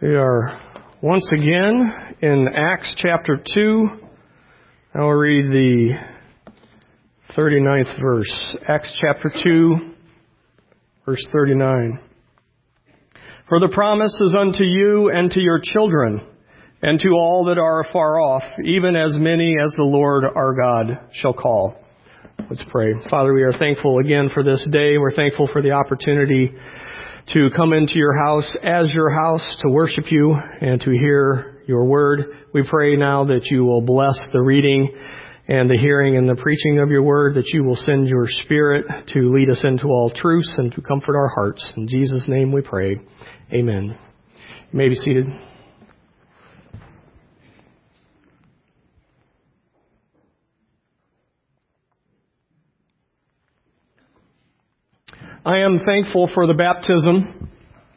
We are once again in Acts chapter 2. I will read the 39th verse. Acts chapter 2, verse 39. For the promise is unto you and to your children and to all that are afar off, even as many as the Lord our God shall call. Let's pray. Father, we are thankful again for this day. We're thankful for the opportunity to come into your house as your house to worship you and to hear your word. We pray now that you will bless the reading and the hearing and the preaching of your word, that you will send your spirit to lead us into all truths and to comfort our hearts. In Jesus' name we pray. Amen. You may be seated. I am thankful for the baptism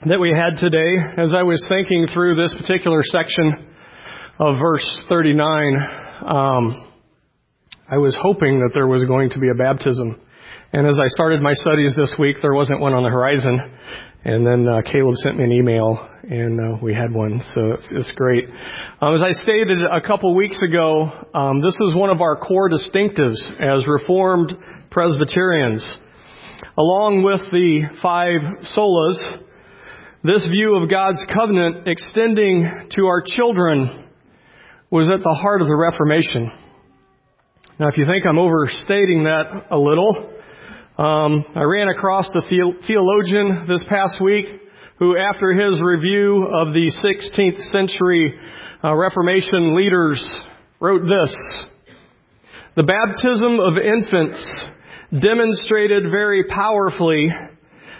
that we had today. As I was thinking through this particular section of verse 39, um, I was hoping that there was going to be a baptism. And as I started my studies this week, there wasn't one on the horizon. And then uh, Caleb sent me an email, and uh, we had one, so it's, it's great. Um, as I stated a couple weeks ago, um, this is one of our core distinctives as Reformed Presbyterians. Along with the five solas, this view of God's covenant extending to our children was at the heart of the Reformation. Now, if you think I'm overstating that a little, um, I ran across a theologian this past week who, after his review of the 16th century uh, Reformation leaders, wrote this: "The baptism of infants." Demonstrated very powerfully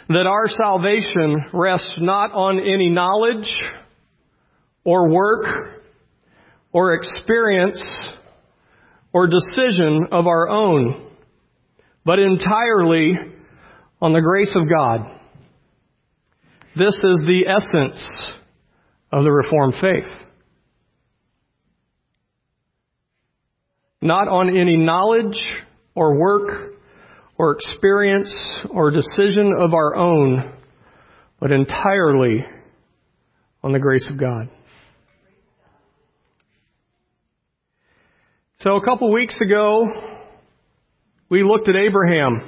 that our salvation rests not on any knowledge or work or experience or decision of our own, but entirely on the grace of God. This is the essence of the Reformed faith. Not on any knowledge or work or experience or decision of our own, but entirely on the grace of God. So a couple weeks ago, we looked at Abraham.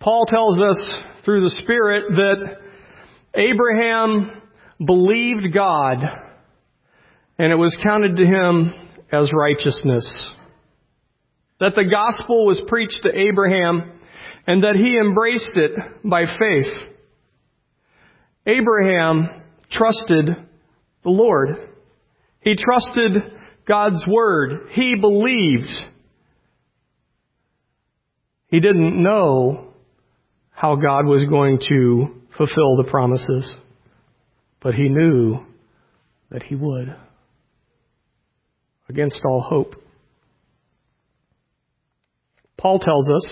Paul tells us through the Spirit that Abraham believed God and it was counted to him as righteousness that the gospel was preached to Abraham and that he embraced it by faith. Abraham trusted the Lord. He trusted God's word. He believed. He didn't know how God was going to fulfill the promises, but he knew that he would against all hope. Paul tells us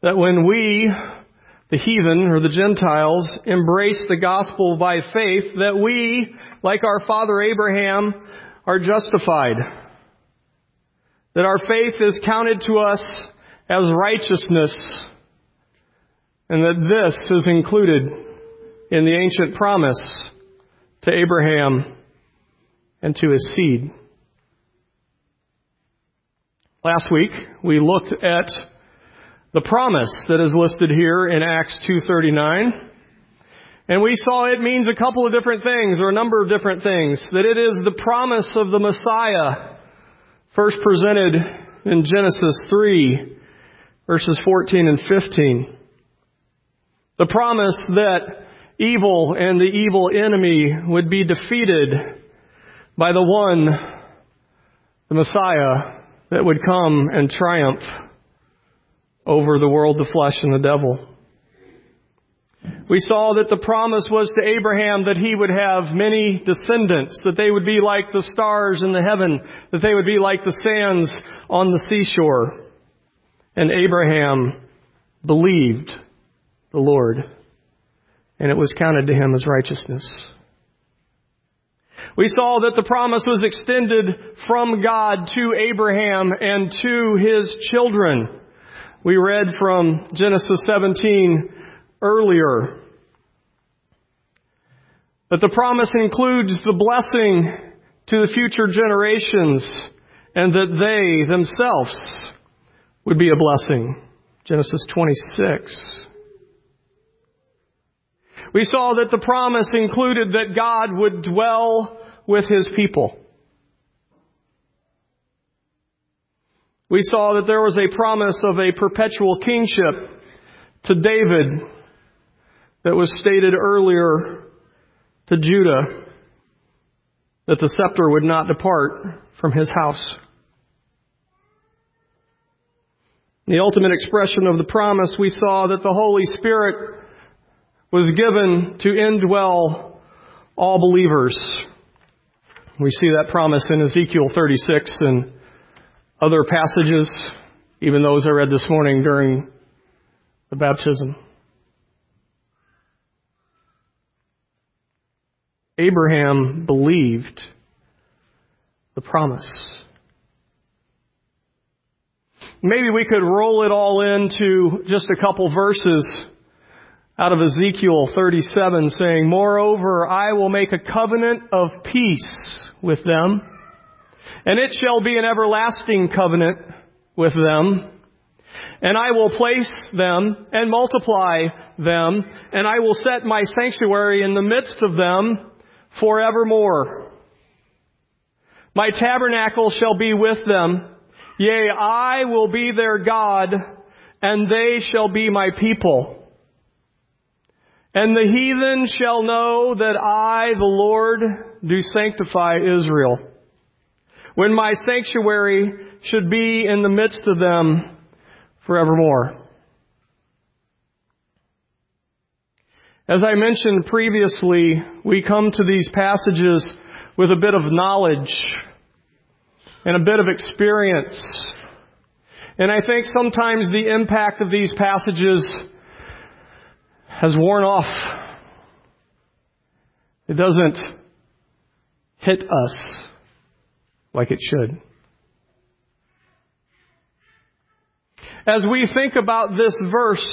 that when we, the heathen or the Gentiles, embrace the gospel by faith, that we, like our father Abraham, are justified. That our faith is counted to us as righteousness. And that this is included in the ancient promise to Abraham and to his seed. Last week, we looked at the promise that is listed here in Acts 2.39. And we saw it means a couple of different things, or a number of different things. That it is the promise of the Messiah, first presented in Genesis 3, verses 14 and 15. The promise that evil and the evil enemy would be defeated by the one, the Messiah, that would come and triumph over the world, the flesh, and the devil. We saw that the promise was to Abraham that he would have many descendants, that they would be like the stars in the heaven, that they would be like the sands on the seashore. And Abraham believed the Lord, and it was counted to him as righteousness. We saw that the promise was extended from God to Abraham and to his children. We read from Genesis 17 earlier. That the promise includes the blessing to the future generations and that they themselves would be a blessing. Genesis 26. We saw that the promise included that God would dwell with His people. We saw that there was a promise of a perpetual kingship to David that was stated earlier to Judah that the scepter would not depart from his house. The ultimate expression of the promise, we saw that the Holy Spirit was given to indwell all believers. We see that promise in Ezekiel 36 and other passages, even those I read this morning during the baptism. Abraham believed the promise. Maybe we could roll it all into just a couple verses out of Ezekiel 37 saying, Moreover, I will make a covenant of peace with them, and it shall be an everlasting covenant with them. And I will place them and multiply them, and I will set my sanctuary in the midst of them forevermore. My tabernacle shall be with them. Yea, I will be their God, and they shall be my people. And the heathen shall know that I, the Lord, do sanctify Israel. When my sanctuary should be in the midst of them forevermore. As I mentioned previously, we come to these passages with a bit of knowledge and a bit of experience. And I think sometimes the impact of these passages has worn off. It doesn't hit us like it should. As we think about this verse,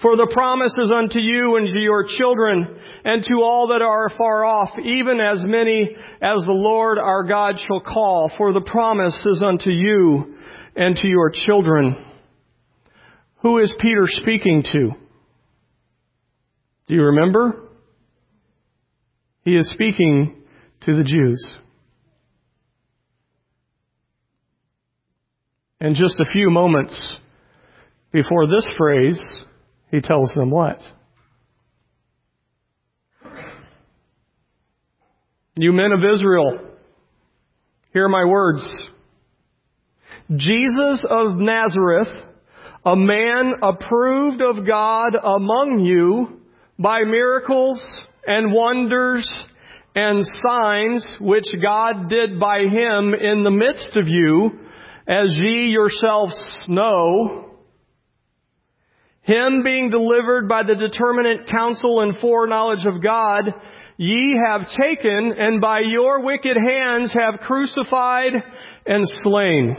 for the promises unto you and to your children and to all that are far off, even as many as the Lord our God shall call. For the promise is unto you and to your children. Who is Peter speaking to? Do you remember? He is speaking to the Jews. And just a few moments before this phrase, he tells them what? You men of Israel, hear my words. Jesus of Nazareth, a man approved of God among you by miracles and wonders and signs which God did by him in the midst of you, as ye yourselves know, him being delivered by the determinate counsel and foreknowledge of God, ye have taken and by your wicked hands have crucified and slain.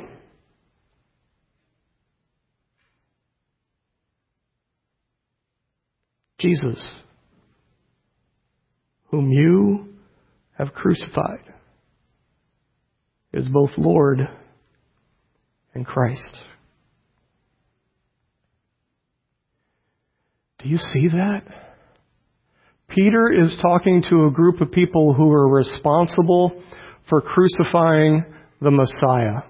Jesus, whom you have crucified, is both Lord and Christ. Do you see that? Peter is talking to a group of people who are responsible for crucifying the Messiah.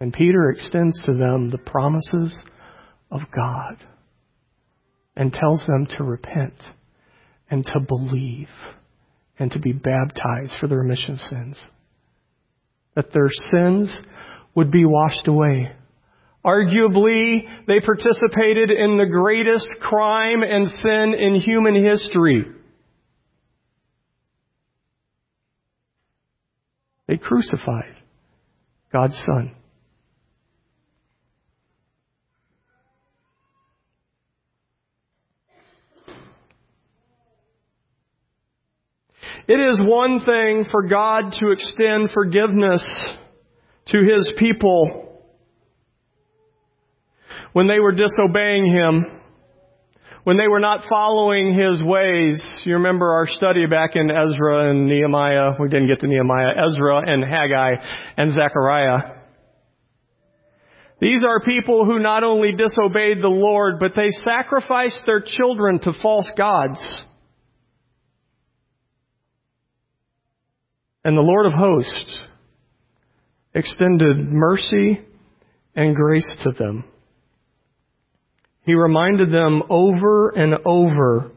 And Peter extends to them the promises of God and tells them to repent and to believe and to be baptized for the remission of sins. That their sins would be washed away Arguably, they participated in the greatest crime and sin in human history. They crucified God's Son. It is one thing for God to extend forgiveness to His people when they were disobeying him, when they were not following his ways. You remember our study back in Ezra and Nehemiah. We didn't get to Nehemiah. Ezra and Haggai and Zechariah. These are people who not only disobeyed the Lord, but they sacrificed their children to false gods. And the Lord of hosts extended mercy and grace to them. He reminded them over and over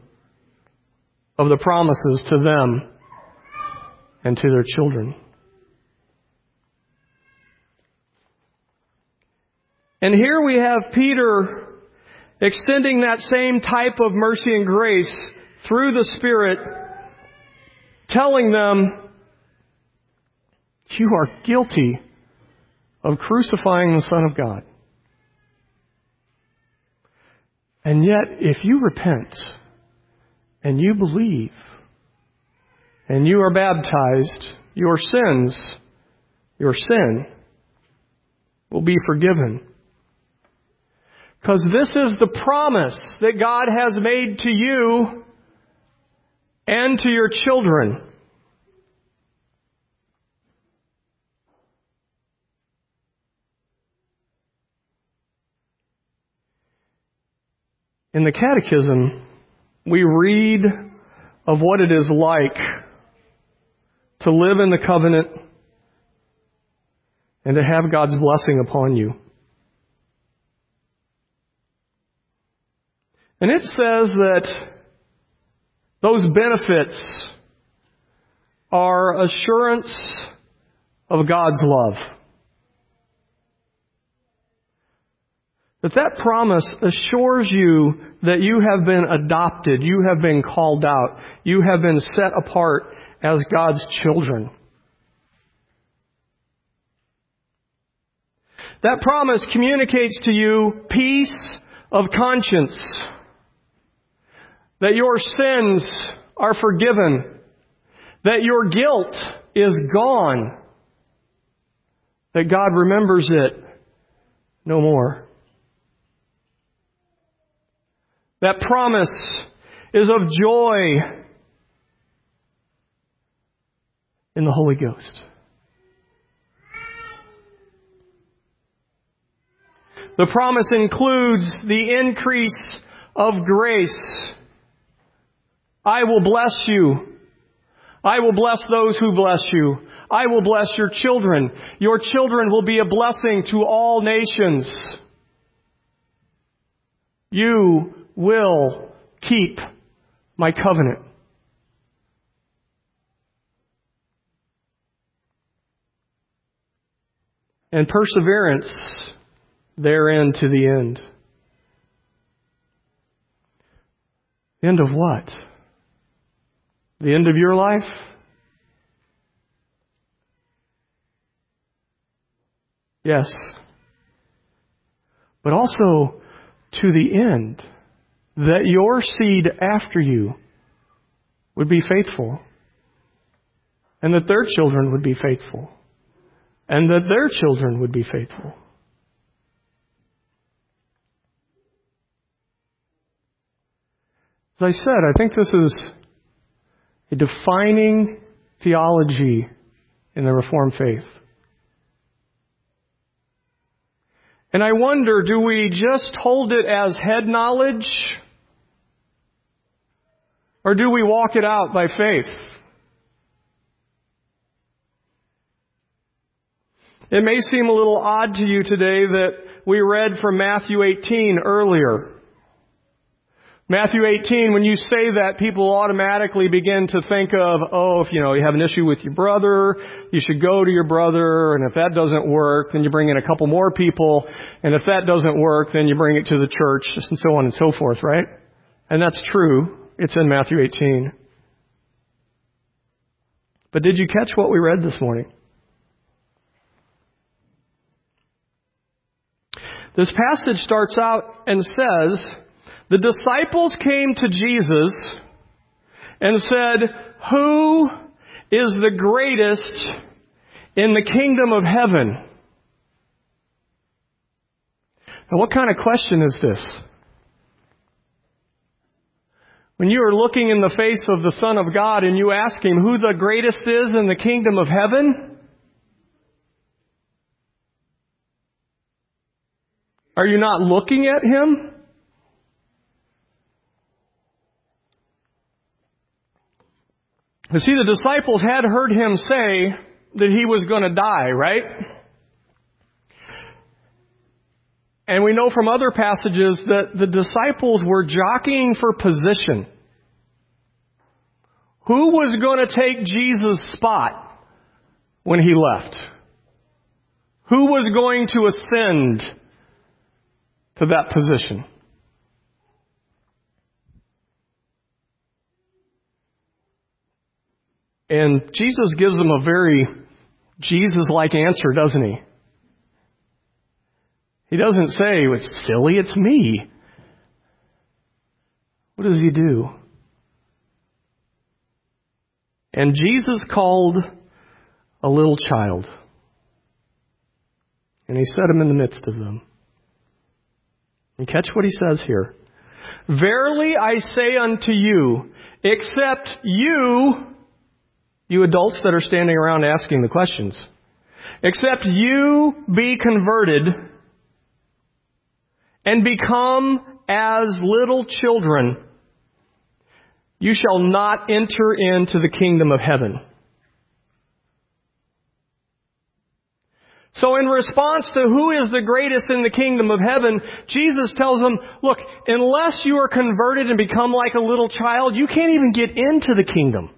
of the promises to them and to their children. And here we have Peter extending that same type of mercy and grace through the Spirit, telling them, you are guilty of crucifying the Son of God. And yet, if you repent and you believe and you are baptized, your sins, your sin will be forgiven. Because this is the promise that God has made to you and to your children. In the Catechism, we read of what it is like to live in the covenant and to have God's blessing upon you. And it says that those benefits are assurance of God's love. That that promise assures you that you have been adopted, you have been called out, you have been set apart as God's children. That promise communicates to you peace of conscience that your sins are forgiven, that your guilt is gone, that God remembers it no more. That promise is of joy in the Holy Ghost. The promise includes the increase of grace I will bless you. I will bless those who bless you. I will bless your children. Your children will be a blessing to all nations. You will keep my covenant. And perseverance therein to the end. End of what? The end of your life? Yes. But also to the end that your seed after you would be faithful and that their children would be faithful and that their children would be faithful. As I said, I think this is a defining theology in the Reformed faith. And I wonder, do we just hold it as head knowledge? Or do we walk it out by faith? It may seem a little odd to you today that we read from Matthew 18 earlier. Matthew 18, when you say that, people automatically begin to think of, oh, if you know, you have an issue with your brother, you should go to your brother, and if that doesn't work, then you bring in a couple more people, and if that doesn't work, then you bring it to the church, and so on and so forth, right? And that's true. It's in Matthew 18. But did you catch what we read this morning? This passage starts out and says, the disciples came to Jesus and said, Who is the greatest in the kingdom of heaven? Now, what kind of question is this? When you are looking in the face of the Son of God and you ask Him who the greatest is in the kingdom of heaven, are you not looking at Him? You see, the disciples had heard Him say that He was going to die, right? And we know from other passages that the disciples were jockeying for position. Who was going to take Jesus' spot when he left? Who was going to ascend to that position? And Jesus gives them a very Jesus-like answer, doesn't he? He doesn't say, it's silly, it's me. What does he do? And Jesus called a little child. And he set him in the midst of them. And catch what he says here. Verily I say unto you, except you, you adults that are standing around asking the questions, except you be converted and become as little children, you shall not enter into the kingdom of heaven. So in response to who is the greatest in the kingdom of heaven, Jesus tells them, look, unless you are converted and become like a little child, you can't even get into the kingdom.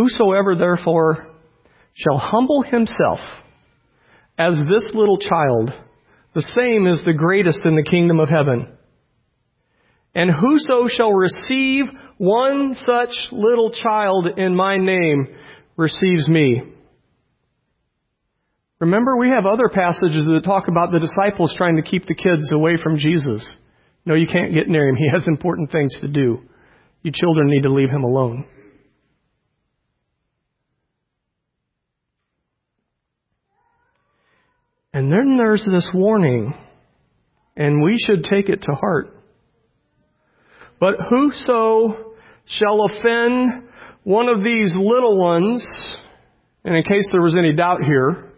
Whosoever therefore shall humble himself as this little child, the same is the greatest in the kingdom of heaven. And whoso shall receive one such little child in my name receives me. Remember, we have other passages that talk about the disciples trying to keep the kids away from Jesus. No, you can't get near him. He has important things to do. You children need to leave him alone. And then there's this warning, and we should take it to heart. But whoso shall offend one of these little ones, and in case there was any doubt here,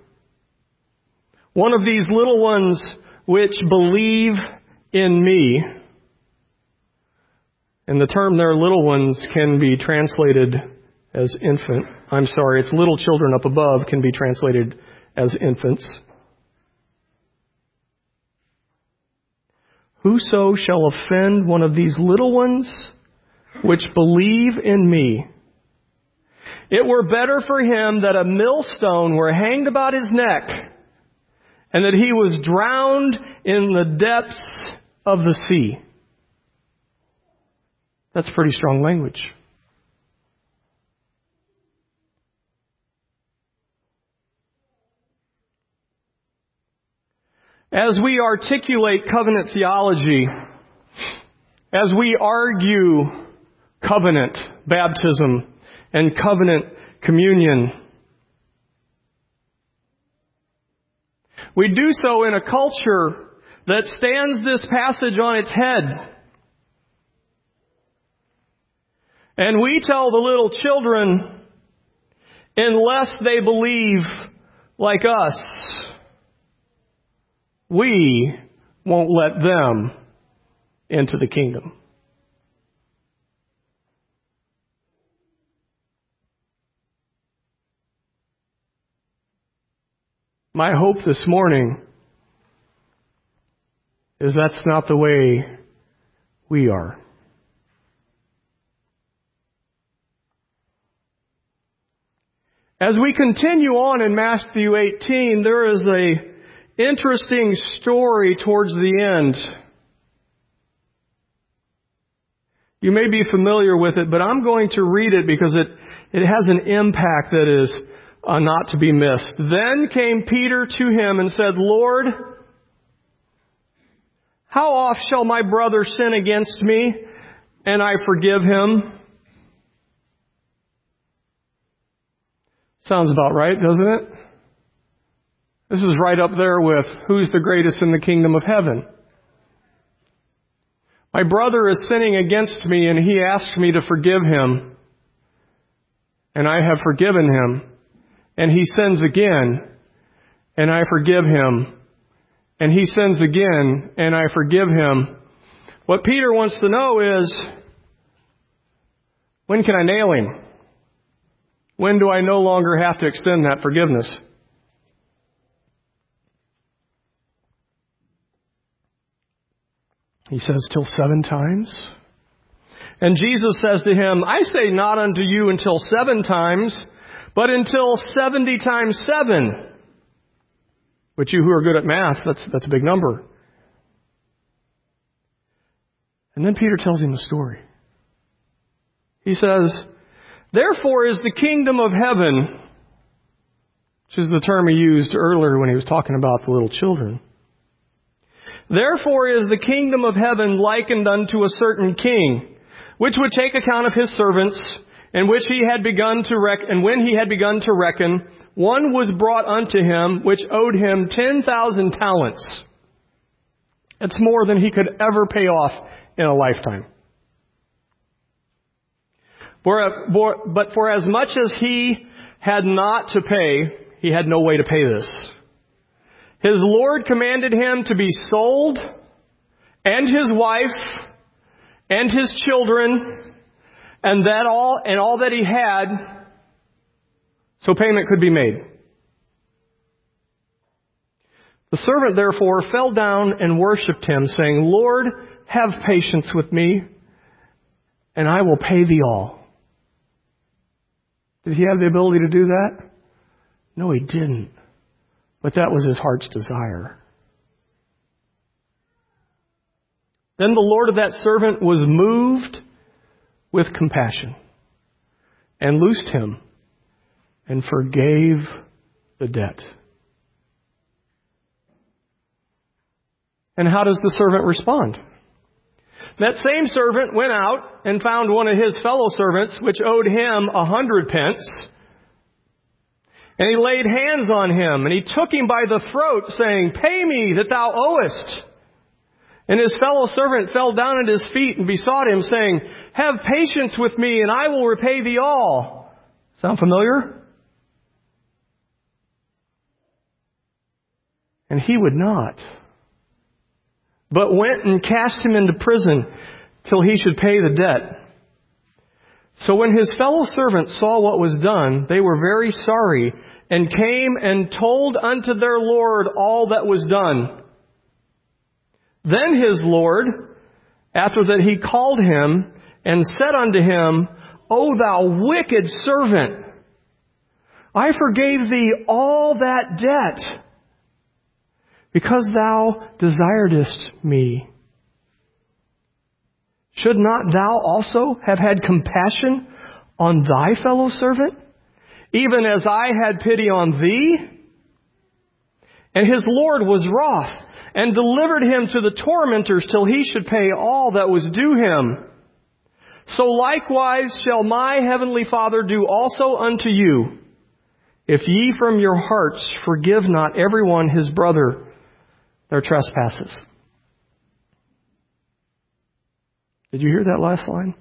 one of these little ones which believe in me, and the term there, little ones, can be translated as infant. I'm sorry, it's little children up above can be translated as infants. Whoso shall offend one of these little ones which believe in me, it were better for him that a millstone were hanged about his neck and that he was drowned in the depths of the sea. That's pretty strong language. As we articulate covenant theology, as we argue covenant baptism and covenant communion, we do so in a culture that stands this passage on its head. And we tell the little children, unless they believe like us, we won't let them into the kingdom. My hope this morning is that's not the way we are. As we continue on in Matthew 18, there is a interesting story towards the end. You may be familiar with it, but I'm going to read it because it, it has an impact that is uh, not to be missed. Then came Peter to him and said, Lord, how oft shall my brother sin against me and I forgive him? Sounds about right, doesn't it? This is right up there with who's the greatest in the kingdom of heaven. My brother is sinning against me and he asked me to forgive him. And I have forgiven him. And he sins again and I forgive him. And he sins again and I forgive him. What Peter wants to know is, when can I nail him? When do I no longer have to extend that forgiveness? He says, till seven times. And Jesus says to him, I say not unto you until seven times, but until seventy times seven. But you who are good at math, that's, that's a big number. And then Peter tells him the story. He says, Therefore is the kingdom of heaven, which is the term he used earlier when he was talking about the little children. Therefore is the kingdom of heaven likened unto a certain king, which would take account of his servants, and which he had begun to reckon, and when he had begun to reckon, one was brought unto him which owed him ten thousand talents. It's more than he could ever pay off in a lifetime. But for as much as he had not to pay, he had no way to pay this. His Lord commanded him to be sold, and his wife, and his children, and that all, and all that he had, so payment could be made. The servant therefore fell down and worshipped him, saying, Lord, have patience with me, and I will pay thee all. Did he have the ability to do that? No, he didn't. But that was his heart's desire. Then the Lord of that servant was moved with compassion and loosed him and forgave the debt. And how does the servant respond? That same servant went out and found one of his fellow servants, which owed him a hundred pence. And he laid hands on him, and he took him by the throat, saying, Pay me that thou owest. And his fellow servant fell down at his feet and besought him, saying, Have patience with me, and I will repay thee all. Sound familiar? And he would not but went and cast him into prison till he should pay the debt. So when his fellow servants saw what was done, they were very sorry and came and told unto their Lord all that was done. Then his Lord, after that he called him and said unto him, O thou wicked servant, I forgave thee all that debt because thou desiredest me. Should not thou also have had compassion on thy fellow servant, even as I had pity on thee? And his Lord was wroth, and delivered him to the tormentors till he should pay all that was due him. So likewise shall my heavenly Father do also unto you, if ye from your hearts forgive not every one his brother their trespasses. Did you hear that last line?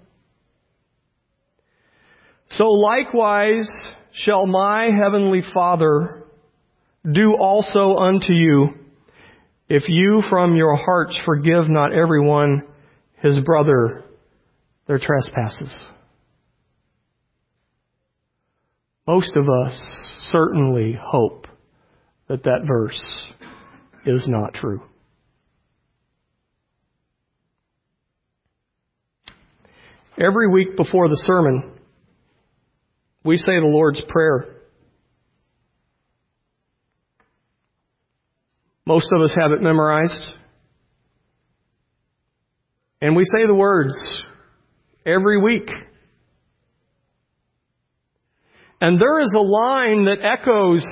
So likewise shall my heavenly Father do also unto you if you from your hearts forgive not everyone his brother their trespasses. Most of us certainly hope that that verse is not true. Every week before the sermon, we say the Lord's Prayer. Most of us have it memorized. And we say the words every week. And there is a line that echoes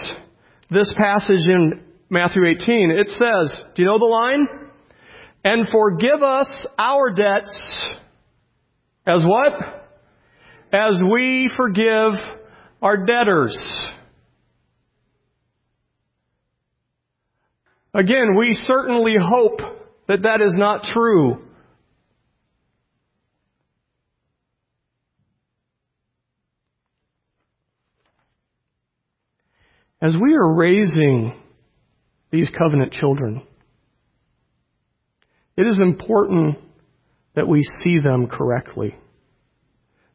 this passage in Matthew 18, it says, do you know the line? And forgive us our debts as what? As we forgive our debtors. Again, we certainly hope that that is not true. As we are raising these covenant children, it is important that we see them correctly,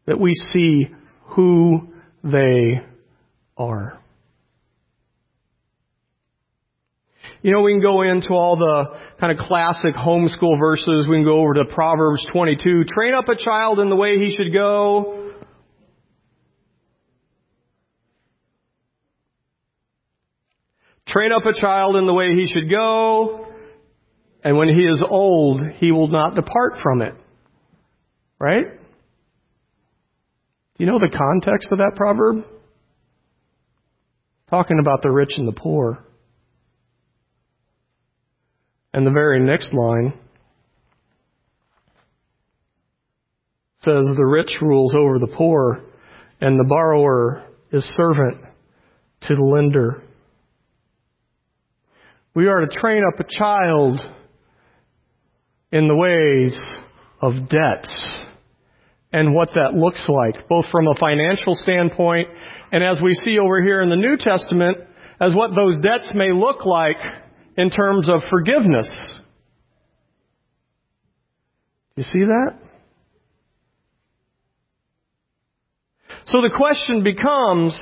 that we see who they are. You know, we can go into all the kind of classic homeschool verses. We can go over to Proverbs 22. Train up a child in the way he should go. Train up a child in the way he should go. And when he is old, he will not depart from it. Right? Do you know the context of that proverb? Talking about the rich and the poor. And the very next line says, The rich rules over the poor, and the borrower is servant to the lender. We are to train up a child in the ways of debts and what that looks like, both from a financial standpoint and as we see over here in the New Testament, as what those debts may look like in terms of forgiveness. You see that? So the question becomes,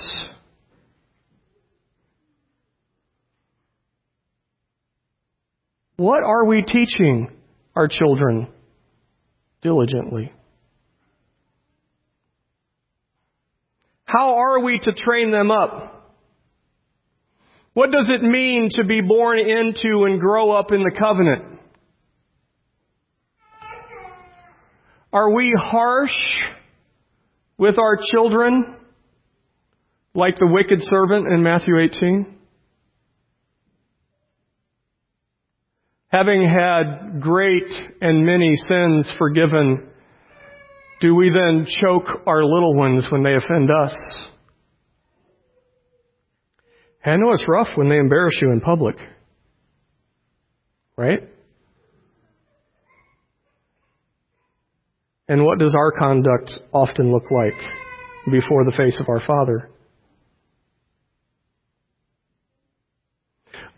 what are we teaching our children diligently? How are we to train them up? What does it mean to be born into and grow up in the covenant? Are we harsh with our children like the wicked servant in Matthew 18? Having had great and many sins forgiven, do we then choke our little ones when they offend us? I know it's rough when they embarrass you in public. Right? And what does our conduct often look like before the face of our Father?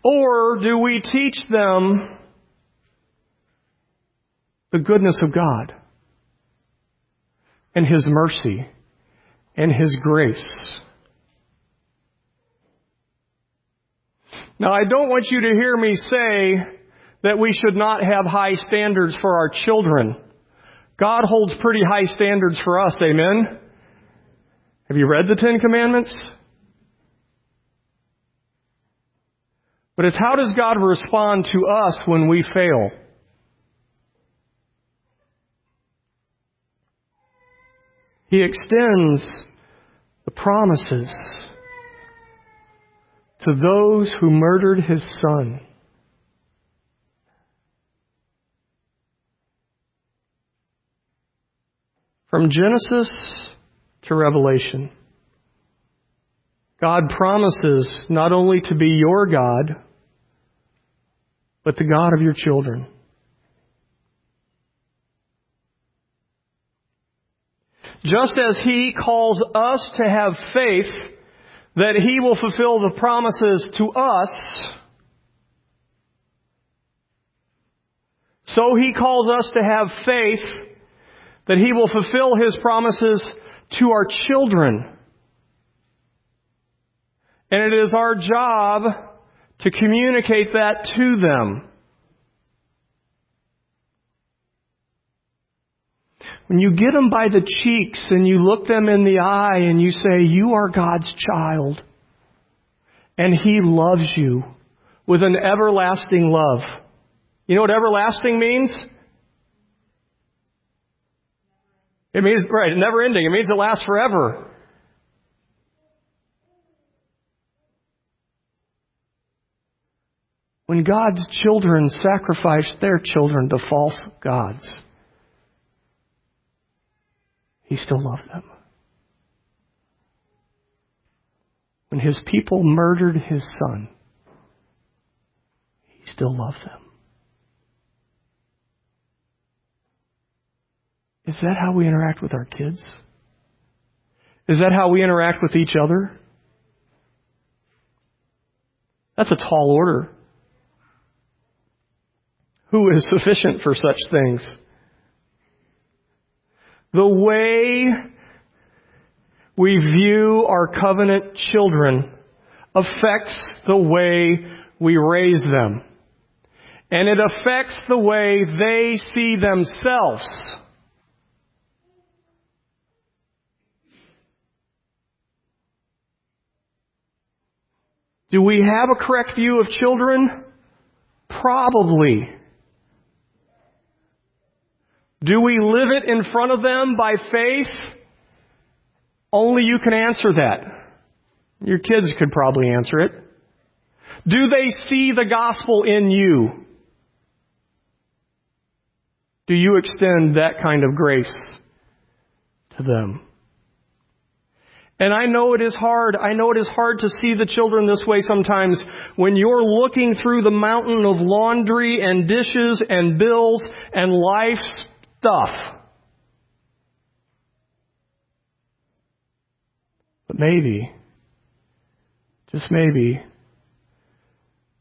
Or do we teach them the goodness of God and His mercy and His grace. Now, I don't want you to hear me say that we should not have high standards for our children. God holds pretty high standards for us, amen? Have you read the Ten Commandments? But it's how does God respond to us when we fail? He extends the promises to those who murdered his son. From Genesis to Revelation, God promises not only to be your God, but the God of your children. Just as He calls us to have faith that He will fulfill the promises to us, so He calls us to have faith that He will fulfill His promises to our children. And it is our job to communicate that to them. When you get them by the cheeks and you look them in the eye and you say, You are God's child, and He loves you with an everlasting love. You know what everlasting means? It means, right, never ending. It means it lasts forever. When God's children sacrifice their children to false gods, he still loved them. When his people murdered his son, he still loved them? Is that how we interact with our kids? Is that how we interact with each other? That's a tall order. Who is sufficient for such things? The way we view our covenant children affects the way we raise them. And it affects the way they see themselves. Do we have a correct view of children? Probably. Do we live it in front of them by faith? Only you can answer that. Your kids could probably answer it. Do they see the gospel in you? Do you extend that kind of grace to them? And I know it is hard. I know it is hard to see the children this way sometimes when you're looking through the mountain of laundry and dishes and bills and life's stuff. But maybe, just maybe,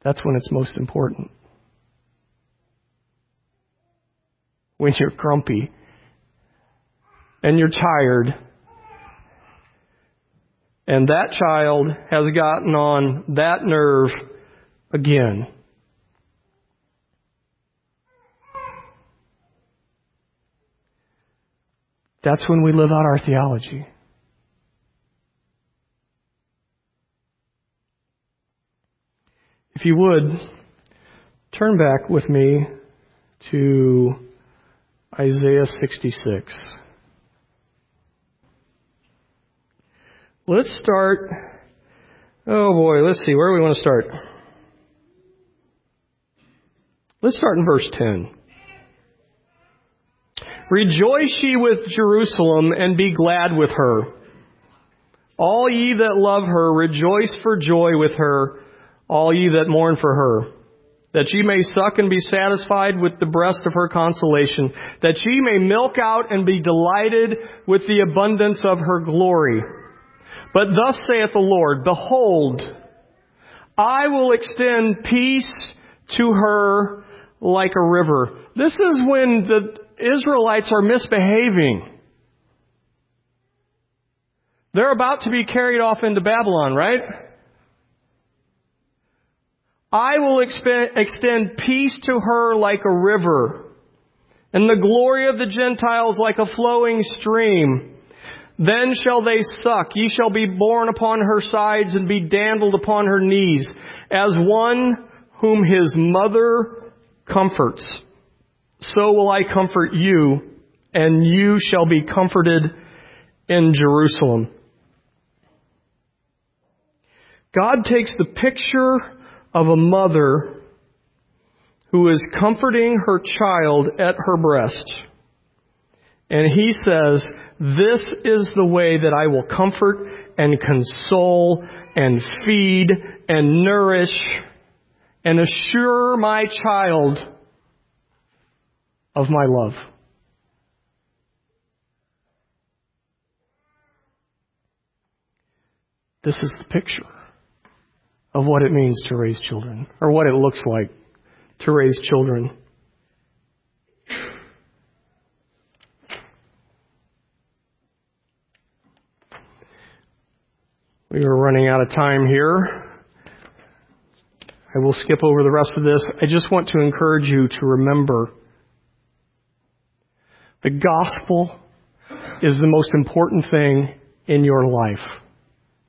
that's when it's most important. When you're grumpy and you're tired and that child has gotten on that nerve again. That's when we live out our theology. If you would, turn back with me to Isaiah 66. Let's start. Oh boy, let's see, where do we want to start? Let's start in verse 10. Rejoice ye with Jerusalem and be glad with her. All ye that love her, rejoice for joy with her, all ye that mourn for her. That ye may suck and be satisfied with the breast of her consolation, that ye may milk out and be delighted with the abundance of her glory. But thus saith the Lord, Behold, I will extend peace to her like a river. This is when the Israelites are misbehaving. They're about to be carried off into Babylon, right? I will extend peace to her like a river, and the glory of the Gentiles like a flowing stream. Then shall they suck. Ye shall be borne upon her sides and be dandled upon her knees, as one whom his mother comforts. So will I comfort you, and you shall be comforted in Jerusalem. God takes the picture of a mother who is comforting her child at her breast. And he says, this is the way that I will comfort and console and feed and nourish and assure my child of my love. This is the picture of what it means to raise children, or what it looks like to raise children. We are running out of time here. I will skip over the rest of this. I just want to encourage you to remember the gospel is the most important thing in your life.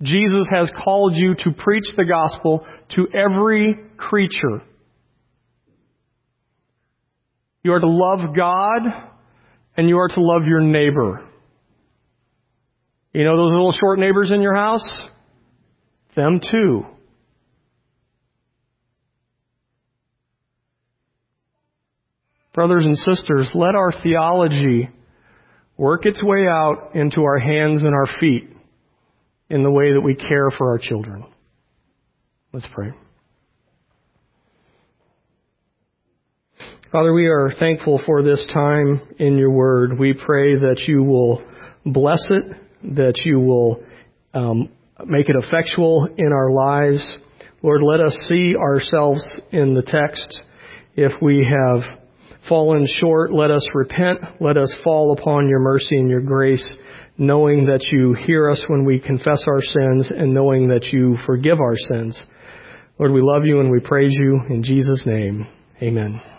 Jesus has called you to preach the gospel to every creature. You are to love God and you are to love your neighbor. You know those little short neighbors in your house? them too. Brothers and sisters, let our theology work its way out into our hands and our feet in the way that we care for our children. Let's pray. Father, we are thankful for this time in your word. We pray that you will bless it, that you will um, make it effectual in our lives. Lord, let us see ourselves in the text. If we have fallen short, let us repent. Let us fall upon your mercy and your grace, knowing that you hear us when we confess our sins and knowing that you forgive our sins. Lord, we love you and we praise you in Jesus' name. Amen.